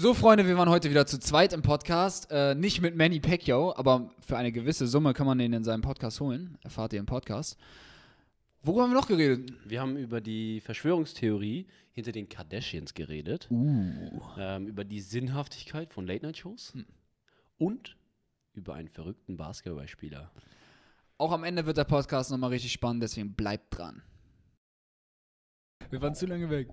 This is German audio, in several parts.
So, Freunde, wir waren heute wieder zu zweit im Podcast. Äh, nicht mit Manny Pacquiao, aber für eine gewisse Summe kann man den in seinem Podcast holen. Erfahrt ihr im Podcast. Worüber haben wir noch geredet? Wir haben über die Verschwörungstheorie hinter den Kardashians geredet. Uh. Ähm, über die Sinnhaftigkeit von Late-Night-Shows. Hm. Und über einen verrückten Basketballspieler. Auch am Ende wird der Podcast nochmal richtig spannend, deswegen bleibt dran. Wir waren zu lange weg.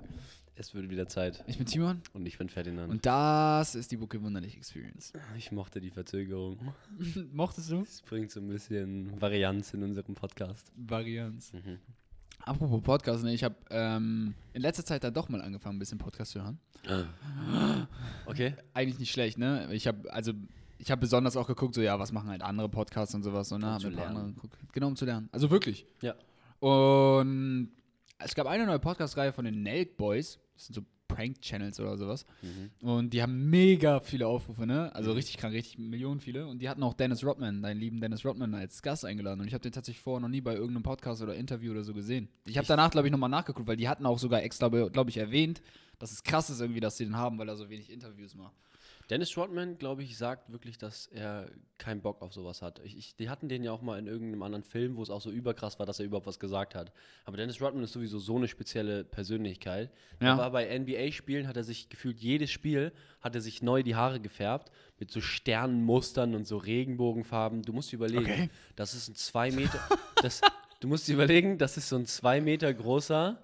Es wird wieder Zeit. Ich bin Timon Und ich bin Ferdinand. und das ist die Bucke Wunderlich Experience. ich mochte die Verzögerung. Mochtest du? Es bringt so ein bisschen Varianz in unserem Podcast. Varianz. Mhm. Apropos Podcast, ne, ich habe ähm, in letzter Zeit dann doch mal angefangen, ein bisschen Podcast zu hören. Ah. Okay. Eigentlich nicht schlecht, ne? Ich habe also ich habe besonders auch geguckt, so ja, was machen halt andere Podcasts und sowas, so, ne? Um zu lernen. Genau, um zu lernen. Also wirklich. Ja. Und es gab eine neue Podcast-Reihe von den Nelk Boys. Das sind so Prank-Channels oder sowas. Mhm. Und die haben mega viele Aufrufe, ne? Also richtig krank, richtig Millionen viele. Und die hatten auch Dennis Rodman, deinen lieben Dennis Rodman, als Gast eingeladen. Und ich habe den tatsächlich vorher noch nie bei irgendeinem Podcast oder Interview oder so gesehen. Ich habe danach, glaube ich, nochmal nachgeguckt, weil die hatten auch sogar extra, glaube ich, erwähnt, dass es krass ist irgendwie, dass sie den haben, weil er so wenig Interviews macht. Dennis Rodman, glaube ich, sagt wirklich, dass er keinen Bock auf sowas hat. Ich, ich, die hatten den ja auch mal in irgendeinem anderen Film, wo es auch so überkrass war, dass er überhaupt was gesagt hat. Aber Dennis Rodman ist sowieso so eine spezielle Persönlichkeit. Ja. Er war bei NBA-Spielen, hat er sich gefühlt, jedes Spiel hat er sich neu die Haare gefärbt, mit so Sternenmustern und so Regenbogenfarben. Du musst dir überlegen, Okay. das ist ein zwei Meter, das, du musst dir überlegen, das ist so ein zwei Meter großer,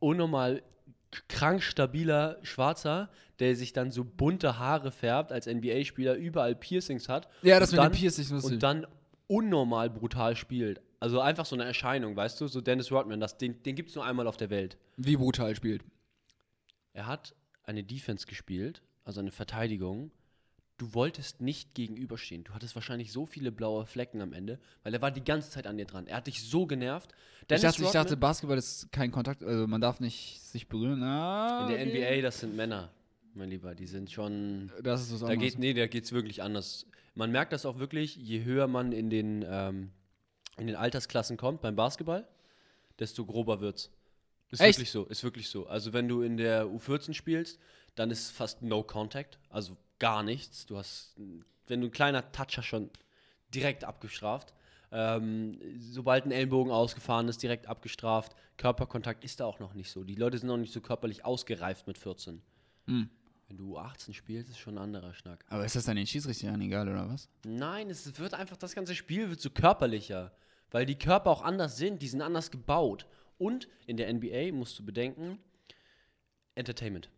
unnormal krank stabiler Schwarzer, der sich dann so bunte Haare färbt als NBA-Spieler, überall Piercings hat. Ja, das mit dann, den Piercings lustig. Und dann unnormal brutal spielt. Also einfach so eine Erscheinung, weißt du? So Dennis Rodman, das, den, den gibt es nur einmal auf der Welt. Wie brutal spielt. Er hat eine Defense gespielt, also eine Verteidigung. Du wolltest nicht gegenüberstehen. Du hattest wahrscheinlich so viele blaue Flecken am Ende, weil er war die ganze Zeit an dir dran. Er hat dich so genervt. Ich dachte, ich dachte, Basketball ist kein Kontakt, also man darf nicht sich berühren. Ah, In der. NBA, das sind Männer, mein Lieber. Die sind schon. Das ist was Da anderes. geht, nee, da geht es wirklich anders. Man merkt das auch wirklich, je höher man in den, ähm, in den Altersklassen kommt beim Basketball, desto grober wird's. Ist Echt? wirklich so, ist wirklich so. Also wenn du in der U14 spielst, dann ist fast no contact, also gar nichts. Du hast, wenn du ein kleiner Touch hast, schon direkt abgestraft. Ähm, sobald ein Ellenbogen ausgefahren ist, direkt abgestraft. Körperkontakt ist da auch noch nicht so. Die Leute sind noch nicht so körperlich ausgereift mit 14. Hm. Wenn du 18 spielst, ist schon ein anderer Schnack. Aber ist das dann den Schiedsrichtern egal, oder was? Nein, es wird einfach, das ganze Spiel wird so körperlicher. Weil die Körper auch anders sind, die sind anders gebaut. Und in der NBA musst du bedenken, Entertainment.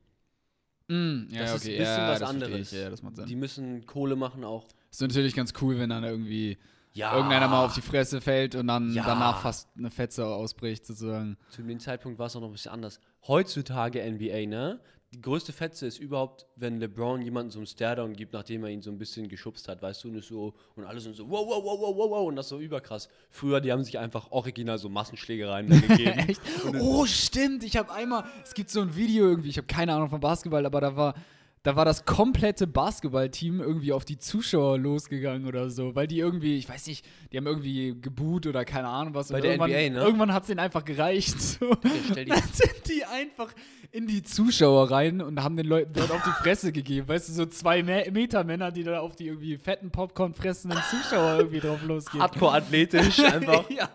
Mm, ja, Das ist okay, ein bisschen ja, was anderes. Ja. Die müssen Kohle machen auch. ist natürlich ganz cool, wenn dann irgendwie Ja. irgendeiner mal auf die Fresse fällt und dann Ja. danach fast eine Fetze ausbricht, sozusagen. Zu dem Zeitpunkt war es auch noch ein bisschen anders. Heutzutage NBA, ne? Die größte Fetze ist überhaupt, wenn LeBron jemanden so einen Staredown gibt, nachdem er ihn so ein bisschen geschubst hat, weißt du, und, so, und alle sind so, wow, wow, wow, wow, wow, wow, und das ist so überkrass. Früher, die haben sich einfach original so Massenschlägereien gegeben. Echt? Oh, stimmt. Ich habe einmal, es gibt so ein Video irgendwie, ich habe keine Ahnung von Basketball, aber da war, da war das komplette Basketballteam irgendwie auf die Zuschauer losgegangen oder so, weil die irgendwie, ich weiß nicht, die haben irgendwie geboot oder keine Ahnung was. Bei der irgendwann, NBA, ne? Irgendwann hat es ihnen einfach gereicht. So. dir- Dann sind die einfach in die Zuschauer rein und haben den Leuten dort auf die Fresse gegeben. Weißt du, so zwei Me Meter Männer, die da auf die irgendwie fetten Popcorn fressenden Zuschauer irgendwie drauf losgehen. Hardcore athletisch einfach. ja.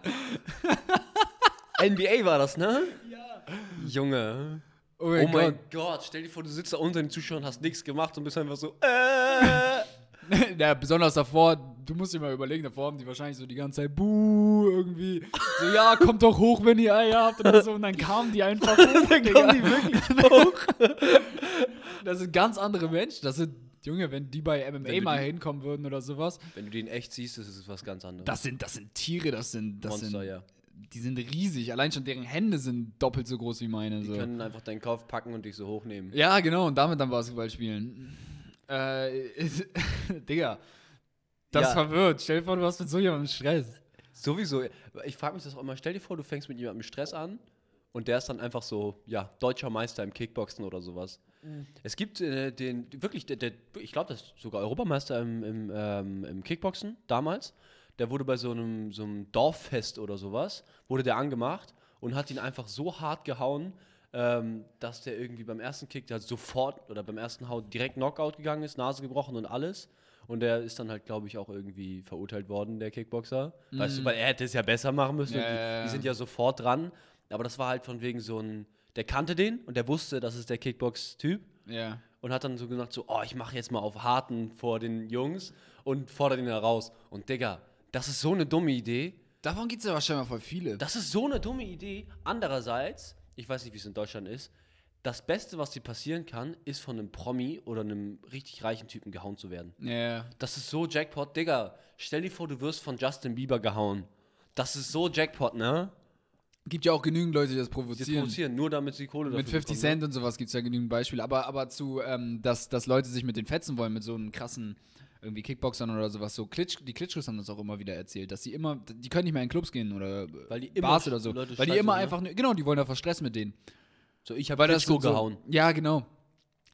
NBA war das, ne? Ja. Junge. Oh Oh mein, mein Gott. Gott, stell dir vor, du sitzt da unter den Zuschauern, hast nichts gemacht und bist einfach so, äh. Ja, besonders davor, du musst dir mal überlegen, davor haben die wahrscheinlich so die ganze Zeit Buh irgendwie. So, ja, kommt doch hoch, wenn ihr Eier habt oder so. Und dann kamen die einfach hoch. dann kommen die wirklich hoch. Das sind ganz andere Menschen. Das sind, Junge, wenn die bei MMA du mal die- hinkommen würden oder sowas. Wenn du den echt siehst, ist es was ganz anderes. Das sind, das sind Tiere, das sind, das Monster, sind, ja. Die sind riesig. Allein schon deren Hände sind doppelt so groß wie meine. Die So. können einfach deinen Kopf packen und dich so hochnehmen. Ja, genau, und damit dann Basketball spielen. Äh, Digga, das Ja. verwirrt. Stell dir vor, du hast mit so jemandem Stress. Sowieso. Ich frage mich das auch immer. Stell dir vor, du fängst mit jemandem Stress an und der ist dann einfach so, ja, deutscher Meister im Kickboxen oder sowas. Es gibt äh, den, wirklich, der, der, ich glaube, das ist sogar Europameister im, im, ähm, im Kickboxen damals. Der wurde bei so einem, so einem Dorffest oder sowas, wurde der angemacht und hat ihn einfach so hart gehauen, ähm, dass der irgendwie beim ersten Kick der hat sofort oder beim ersten Haut direkt Knockout gegangen ist, Nase gebrochen und alles. Und der ist dann halt, glaube ich, auch irgendwie verurteilt worden, der Kickboxer. Weißt du, weil er hätte es ja besser machen müssen. Und die, die sind ja sofort dran. Aber das war halt von wegen so ein, der kannte den und der wusste, das ist der Kickbox-Typ Ja. und hat dann so gesagt, so, oh, ich mache jetzt mal auf Harten vor den Jungs und fordere den heraus. Und Digga, das ist so eine dumme Idee. Davon gibt es ja wahrscheinlich voll viele. Das ist so eine dumme Idee. Andererseits, ich weiß nicht, wie es in Deutschland ist, das Beste, was dir passieren kann, ist von einem Promi oder einem richtig reichen Typen gehauen zu werden. ja. Das ist so Jackpot, Digga. Stell dir vor, du wirst von Justin Bieber gehauen. Das ist so Jackpot, ne? Gibt ja auch genügend Leute, die das provozieren. produzieren, nur damit sie Kohle Mit dafür 50 bekommen, Cent und sowas gibt es ja genügend Beispiele. Aber, aber zu, ähm, dass, dass Leute sich mit den fetzen wollen, mit so einem krassen irgendwie Kickboxern oder sowas, so Klitsch, die Klitschkos haben das auch immer wieder erzählt, dass sie immer, die können nicht mehr in Clubs gehen oder Weil die immer Bars oder so, Leute weil die immer ne? einfach, nur- genau, die wollen einfach Stress mit denen. So, ich habe Klitschko so, gehauen. Ja, genau.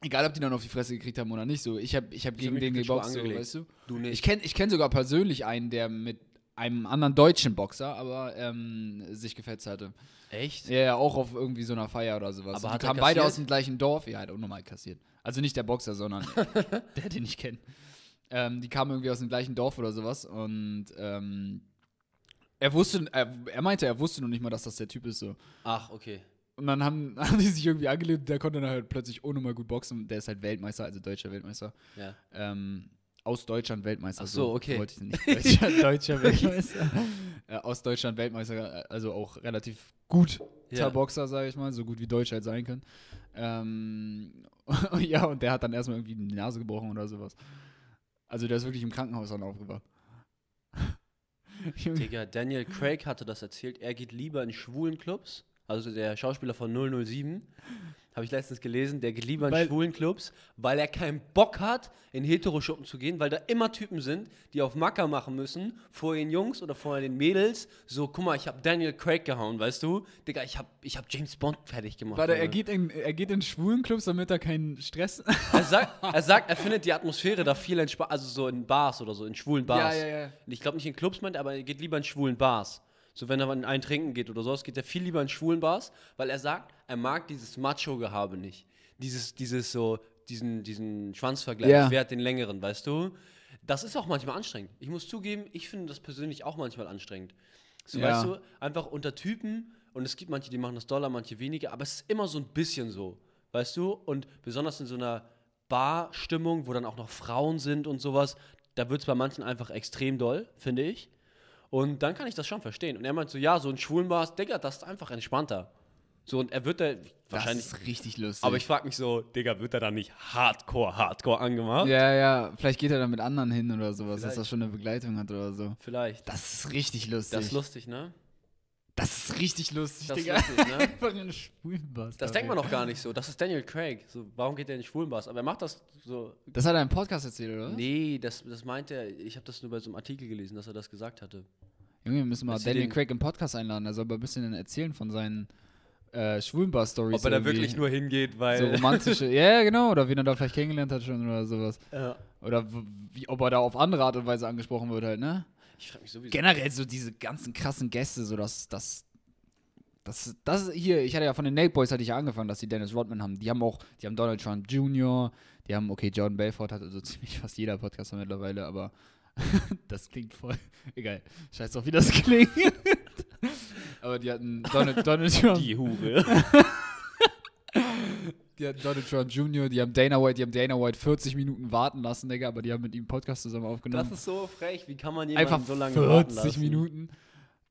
Egal, ob die dann auf die Fresse gekriegt haben oder nicht, so. Ich habe ich hab gegen mich den geboxt, so, weißt du? Du nicht. Ich kenne ich kenn sogar persönlich einen, der mit einem anderen deutschen Boxer, aber ähm, sich gefetzt hatte. Echt? Ja, ja, auch auf irgendwie so einer Feier oder sowas. Aber Und die kamen beide aus dem gleichen Dorf. Ja, hat auch nochmal kassiert. Also nicht der Boxer, sondern der, den ich kenne. Ähm, die kamen irgendwie aus dem gleichen Dorf oder sowas und ähm, er wusste, er, er meinte, er wusste noch nicht mal, dass das der Typ ist so. Ach, okay. Und dann haben, haben die sich irgendwie angelehnt, der konnte dann halt plötzlich ohne mal gut boxen. Der ist halt Weltmeister, also deutscher Weltmeister. Ja. Ähm, aus Deutschland Weltmeister. Ach so, okay. Wollte ich nicht. Deutscher, deutscher Weltmeister. äh, aus Deutschland Weltmeister, also auch relativ gut Ja. Boxer, sage ich mal, so gut wie Deutsch halt sein können. Ähm, ja, und der hat dann erstmal irgendwie die Nase gebrochen oder sowas. Also der ist wirklich im Krankenhaus dann aufgewacht. Digga, Daniel Craig hatte das erzählt. Er geht lieber in schwulen Clubs. Also der Schauspieler von 007. Habe ich letztens gelesen. Der geht lieber in Weil- schwulen Clubs, weil er keinen Bock hat, in Heteroschuppen zu gehen, weil da immer Typen sind, die auf Macker machen müssen, vor den Jungs oder vor den Mädels. So, guck mal, ich habe Daniel Craig gehauen, weißt du? Digga, ich habe ich hab James Bond fertig gemacht. Warte, er geht, in, er geht in schwulen Clubs, damit er keinen Stress. Er sagt, er sagt, er findet die Atmosphäre da viel entspannt, also so in Bars oder so, in schwulen Bars. Ja, ja, ja. Ich glaube nicht in Clubs meint, er, aber er geht lieber in schwulen Bars. So, wenn er in einen trinken geht oder sowas, geht er viel lieber in schwulen Bars, weil er sagt, er mag dieses Macho-Gehabe nicht. Dieses, dieses so, diesen, diesen Schwanzvergleich, Ja. wer hat den längeren, weißt du? Das ist auch manchmal anstrengend. Ich muss zugeben, ich finde das persönlich auch manchmal anstrengend. So, Ja. weißt du, einfach unter Typen, und es gibt manche, die machen das doller, manche weniger, aber es ist immer so ein bisschen so, weißt du? Und besonders in so einer Bar-Stimmung, wo dann auch noch Frauen sind und sowas, da wird es bei manchen einfach extrem doll, finde ich. Und dann kann ich das schon verstehen. Und er meint so, ja, so ein schwulen Bar, Digga, das ist einfach entspannter. So, und er wird da wahrscheinlich. Das ist richtig lustig. Aber ich frage mich so, Digga, wird er da nicht hardcore, hardcore angemacht? Ja, ja, vielleicht geht er dann mit anderen hin oder sowas, dass Vielleicht. er schon eine Begleitung hat oder so. Vielleicht. Das ist richtig lustig. Das ist lustig, ne? Das ist richtig lustig, Das ist Digga. lustig, ne? Einfach in einen Schwulenbastard. Das denkt man doch gar nicht so. Das ist Daniel Craig. So, warum geht der in den Schwulenbars? Aber er macht das so. Das hat er im Podcast erzählt, oder? Nee, das, das meinte er. Ich habe das nur bei so einem Artikel gelesen, dass er das gesagt hatte. Junge, wir müssen mal Dass Daniel den- Craig im Podcast einladen. Er soll mal ein bisschen erzählen von seinen äh, Schwulenbar-Stories. Ob er da wirklich nur hingeht, weil. So romantische. ja, ja, genau. Oder wen er da vielleicht kennengelernt hat schon oder sowas. Ja. Oder wie, ob er da auf andere Art und Weise angesprochen wird halt, ne? Ich frage mich sowieso. Generell so diese ganzen krassen Gäste, so dass das. Das, das hier, ich hatte ja von den Nate Boys hatte ich ja angefangen, dass die Dennis Rodman haben. Die haben auch, die haben Donald Trump Jr., die haben, okay, Jordan Belfort hat also ziemlich fast jeder Podcaster mittlerweile, aber das klingt voll. Egal. Scheiß drauf, wie das klingt. aber die hatten Donald, Donald Trump. Die Hure. Die hatten Donald Trump Jr., die haben Dana White, die haben Dana White 40 Minuten warten lassen, Digga, aber die haben mit ihm einen Podcast zusammen aufgenommen. Das ist so frech. Wie kann man jemanden Einfach so lange warten 40 lassen? Minuten.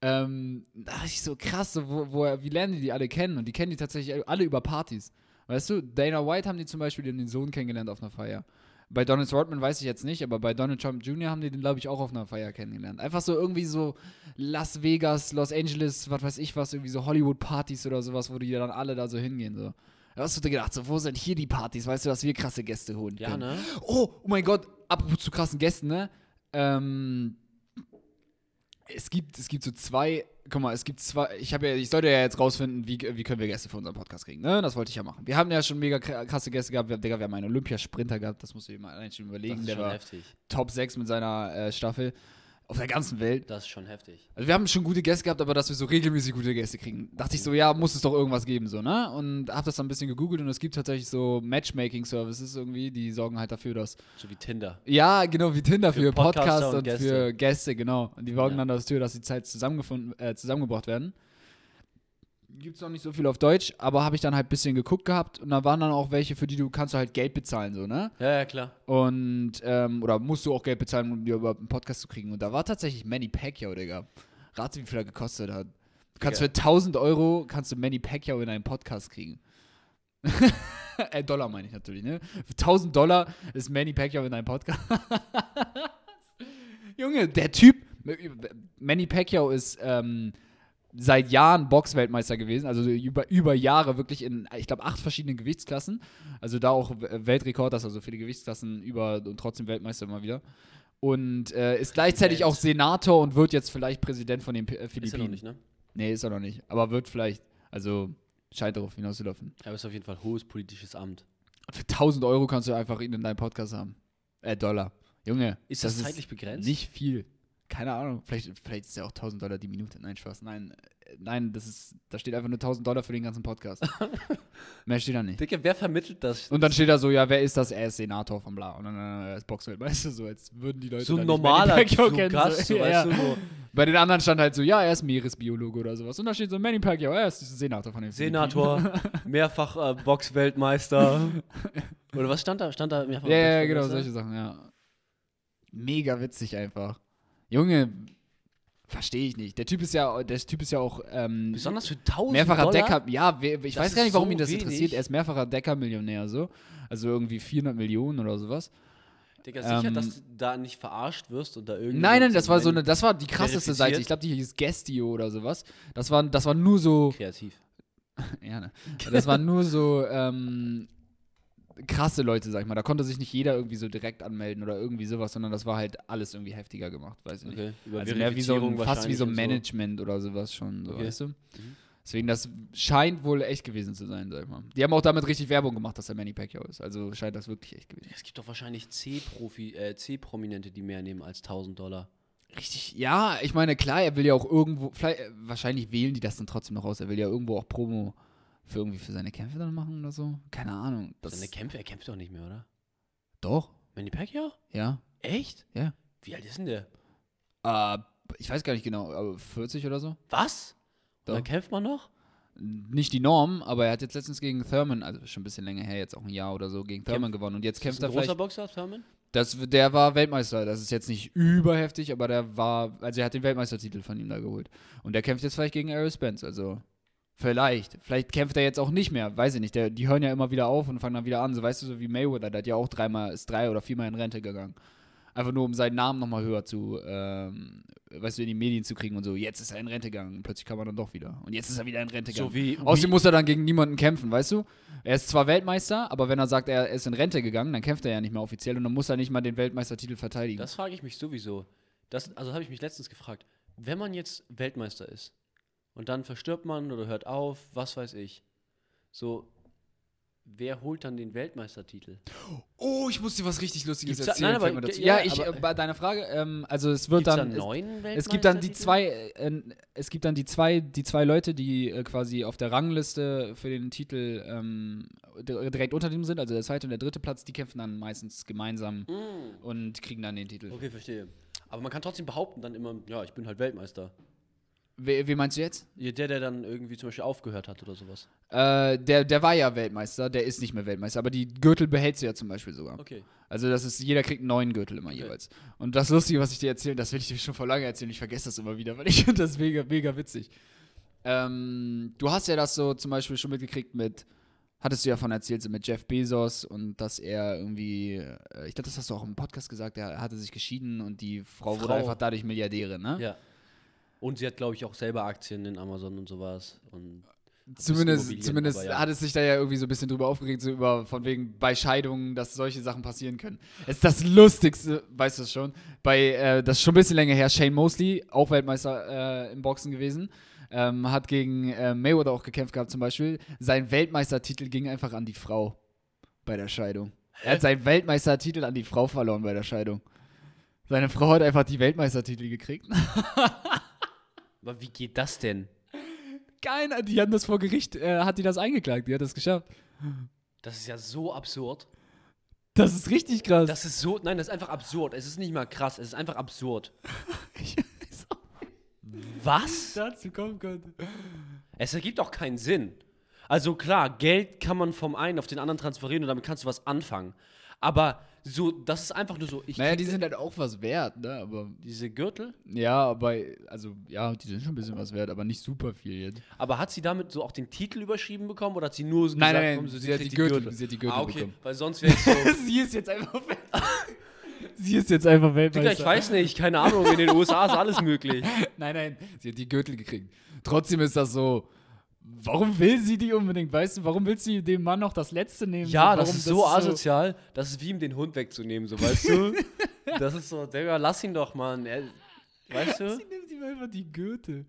Ähm, da dachte ich so krass, so, wo, wo, wie lernen die die alle kennen? Und die kennen die tatsächlich alle über Partys. Weißt du, Dana White haben die zum Beispiel den Sohn kennengelernt auf einer Feier. Bei Donald Rodman weiß ich jetzt nicht, aber bei Donald Trump Jr. haben die den, glaube ich, auch auf einer Feier kennengelernt. Einfach so irgendwie so Las Vegas, Los Angeles, was weiß ich was, irgendwie so Hollywood-Partys oder sowas, wo die dann alle da so hingehen. So. Da hast du dir gedacht, so, wo sind hier die Partys? Weißt du, dass wir krasse Gäste holen Ja, können? ne? Oh, oh mein Gott, apropos zu krassen Gästen, ne? Ähm, es gibt, es gibt so zwei, guck mal, es gibt zwei, ich habe ja, ich sollte ja jetzt rausfinden, wie, wie können wir Gäste für unseren Podcast kriegen, ne? Das wollte ich ja machen. Wir haben ja schon mega kra- krasse Gäste gehabt, wir, Digga, wir haben einen Olympiasprinter gehabt, das musst du dir mal allein schon Das überlegen, ist der schon war heftig. Top 6 mit seiner äh, Staffel. Auf der ganzen Welt. Das ist schon heftig. Also wir haben schon gute Gäste gehabt, aber dass wir so regelmäßig gute Gäste kriegen, dachte ich so, ja, muss es doch irgendwas geben, so, ne? Und habe das dann ein bisschen gegoogelt und es gibt tatsächlich so Matchmaking-Services irgendwie, die sorgen halt dafür, dass. So wie Tinder. Ja, genau, wie Tinder für, Für Podcasts und und, Gäste. für Gäste, genau. Und die sorgen Ja. dann dafür, dass die Zeit zusammengefunden, äh, zusammengebracht werden. Gibt es noch nicht so viel auf Deutsch, aber habe ich dann halt ein bisschen geguckt gehabt und da waren dann auch welche, für die du kannst du halt Geld bezahlen, so, ne? Ja, ja, klar. Und, ähm, oder musst du auch Geld bezahlen, um dir überhaupt einen Podcast zu kriegen. Und da war tatsächlich Manny Pacquiao, Digga. Rate, wie viel er gekostet hat. Du kannst Digga. für 1000 Euro, kannst du Manny Pacquiao in einen Podcast kriegen. äh, Dollar meine ich natürlich, ne? Für 1000 Dollar ist Manny Pacquiao in einem Podcast. Junge, der Typ, Manny Pacquiao ist, ähm, seit Jahren Boxweltmeister gewesen, also über, über Jahre wirklich in, ich glaube, acht verschiedenen Gewichtsklassen. Also da auch Weltrekord, dass er so viele Gewichtsklassen über und trotzdem Weltmeister immer wieder. Und äh, ist gleichzeitig auch Senator und wird jetzt vielleicht Präsident von den P- äh, Ist er Philippinen. noch nicht, ne? Nee, ist er noch nicht. Aber wird vielleicht, also scheint darauf hinauszulaufen. Aber ist auf jeden Fall hohes politisches Amt. Und für 1000 Euro kannst du einfach ihn in deinem Podcast haben. Äh, Dollar. Junge. Ist das, zeitlich begrenzt? Nicht viel. Keine Ahnung. Vielleicht, vielleicht ist ja auch 1000 Dollar die Minute. Nein, Spaß. Nein, äh, nein, das ist, da steht einfach nur 1000 Dollar für den ganzen Podcast. Mehr steht da nicht. Digga, wer vermittelt das? Und dann steht da so, ja, wer ist das? Er ist Senator von bla. Und dann äh, er ist Boxweltmeister, so als würden die Leute so ein nicht normaler, Manny Pacquiao so kennen, krass, so, ja, weißt du, so Bei den anderen stand halt so, ja, er ist Meeresbiologe oder sowas. Und da steht so Manny Pacquiao, er ist Senator von den Senator, mehrfach äh, Boxweltmeister. Oder was stand da? Stand da mehrfach Ja, ja, ja, genau, solche Sachen, ja. Mega witzig einfach. Junge, verstehe ich nicht. Der Typ ist ja, der Typ ist ja auch ähm, Besonders für 1000 mehrfacher Dollar? Decker. Ja, ich Das weiß gar nicht, warum so ihn das wenig. interessiert. Er ist mehrfacher Decker-Millionär, so. Also irgendwie 400 Millionen oder sowas. Digga, sicher, Ähm, dass du da nicht verarscht wirst und da irgendwie. Nein, nein, das war so eine, das war die krasseste? Seite. Ich glaube, die hieß Gestio oder sowas. Das war, das war nur so, Kreativ. ja, ne. Das waren nur so ähm, krasse Leute, sag ich mal. Da konnte sich nicht jeder irgendwie so direkt anmelden oder irgendwie sowas, sondern das war halt alles irgendwie heftiger gemacht, weiß ich nicht. Okay. Über Also mehr wie so ein, fast wie so Management oder sowas schon, so, Okay. weißt du? Mhm. Deswegen, das scheint wohl echt gewesen zu sein, sag ich mal. Die haben auch damit richtig Werbung gemacht, dass er Manny Pacquiao ist. Also scheint das wirklich echt gewesen. Es gibt doch wahrscheinlich C-Profi, äh, C-Prominente, die mehr nehmen als 1000 Dollar. Richtig, ja, ich meine, klar, er will ja auch irgendwo, vielleicht, wahrscheinlich wählen die das dann trotzdem noch aus. Er will ja irgendwo auch Promo für irgendwie für seine Kämpfe dann machen oder so. Keine Ahnung. Das, Seine Kämpfe, er kämpft doch nicht mehr, oder? doch, Manny Pacquiao? ja. Echt? Ja. Wie alt ist denn der? Äh, ich weiß gar nicht genau, aber 40 oder so. Was? Doch. Dann kämpft man noch? Nicht die Norm, aber er hat jetzt letztens gegen Thurman, also schon ein bisschen länger her, jetzt auch ein Jahr oder so, gegen Thurman gewonnen. Und jetzt Ist kämpft ein er großer vielleicht. Boxer, Thurman? Das, der war Weltmeister. Das ist jetzt nicht überheftig, aber der war, also er hat den Weltmeistertitel von ihm da geholt. Und der kämpft jetzt vielleicht gegen Errol Spence. Also vielleicht. Vielleicht kämpft er jetzt auch nicht mehr. Weiß ich nicht. Der, die hören ja immer wieder auf und fangen dann wieder an. So weißt du, so wie Mayweather, der hat ja auch dreimal, ist drei oder viermal in Rente gegangen. Einfach nur, um seinen Namen nochmal höher zu, ähm, weißt du, in die Medien zu kriegen und so. Jetzt ist er in Rente gegangen. Und plötzlich kam er dann doch wieder. Und jetzt ist er wieder in Rente gegangen. So wie. Außerdem wie muss er dann gegen niemanden kämpfen, weißt du? Er ist zwar Weltmeister, aber wenn er sagt, er ist in Rente gegangen, dann kämpft er ja nicht mehr offiziell und dann muss er nicht mal den Weltmeistertitel verteidigen. das frage ich mich sowieso. Das, also habe ich mich letztens gefragt. Wenn man jetzt Weltmeister ist und dann verstirbt man oder hört auf, was weiß ich. So, wer holt dann den Weltmeistertitel? oh, ich muss dir was richtig Lustiges Gibt's da- erzählen. nein, aber mir dazu. ja, ja, ich, aber- äh, bei deiner Frage, ähm, also es wird Gibt's dann, da es, neuen es gibt dann die Weltmeistertitel? zwei, äh, äh, es gibt dann die zwei, die zwei Leute, die äh, quasi auf der Rangliste für den Titel ähm, di- direkt unter dem sind, also der zweite und der dritte Platz, die kämpfen dann meistens gemeinsam Mm, und kriegen dann den Titel. Okay, verstehe. Aber man kann trotzdem behaupten dann immer, ja, ich bin halt Weltmeister. We, wie meinst du jetzt? Ja, Der, der dann irgendwie zum Beispiel aufgehört hat oder sowas. Äh, der, der war ja Weltmeister, der ist nicht mehr Weltmeister, aber die Gürtel behältst du ja zum Beispiel sogar. Okay. Also das ist, jeder kriegt einen neuen Gürtel immer Okay. jeweils. Und das Lustige, was ich dir erzähle, das will ich dir schon vor lange erzählen, ich vergesse das immer wieder, weil ich finde das mega, mega witzig. Ähm, du hast ja das so zum Beispiel schon mitgekriegt mit, hattest du ja von erzählt, so mit Jeff Bezos und dass er irgendwie, äh, ich glaube, das hast du auch im Podcast gesagt, er hatte sich geschieden und die Frau, wurde Frau. einfach dadurch Milliardärin, ne? Ja. Und sie hat, glaube ich, auch selber Aktien in Amazon und sowas. Und Zumindest, zumindest ja. hat es sich da ja irgendwie so ein bisschen drüber aufgeregt, so über von wegen bei Scheidungen, dass solche Sachen passieren können. Es ist das Lustigste, weißt du es schon, bei, äh, das ist schon ein bisschen länger her, Shane Mosley, auch Weltmeister äh, im Boxen gewesen, ähm, hat gegen äh, Mayweather auch gekämpft gehabt zum Beispiel. Sein Weltmeistertitel ging einfach an die Frau bei der Scheidung. Er hat seinen Weltmeistertitel an die Frau verloren bei der Scheidung. Seine Frau hat einfach die Weltmeistertitel gekriegt. Aber wie geht das denn? Keiner, die haben das vor Gericht, äh, hat die das eingeklagt, die hat das geschafft. Das ist ja so absurd. Das ist richtig krass. Das ist so, nein, das ist einfach absurd. Es ist nicht mal krass, es ist einfach absurd. Was? dazu kommen konnte. Es ergibt auch keinen Sinn. Also klar, Geld kann man vom einen auf den anderen transferieren und damit kannst du was anfangen. Aber so, das ist einfach nur so. Ich Naja, die sind halt auch was wert, ne? Aber diese Gürtel. ja, aber also ja, die sind schon ein bisschen was wert, aber nicht super viel jetzt. Aber hat sie damit so auch den Titel überschrieben bekommen oder hat sie nur so Nein, gesagt, nein, komm, nein, so, sie hat die Gürtel- sie hat die Gürtel ah, okay, bekommen. weil sonst wäre es so. sie ist jetzt einfach Sie ist jetzt einfach Weltmeister. Digga, ich weiß nicht, keine Ahnung, in den USA ist alles möglich. Nein, nein, sie hat die Gürtel gekriegt. Trotzdem ist das so. Warum will sie die unbedingt? Weißt du, warum will sie dem Mann noch das letzte nehmen? Ja, das ist so asozial, das ist wie ihm den Hund wegzunehmen, so weißt du? das ist so, Digga, lass ihn doch, Mann. Er, weißt du? Sie nimmt ihm einfach die Gürtel.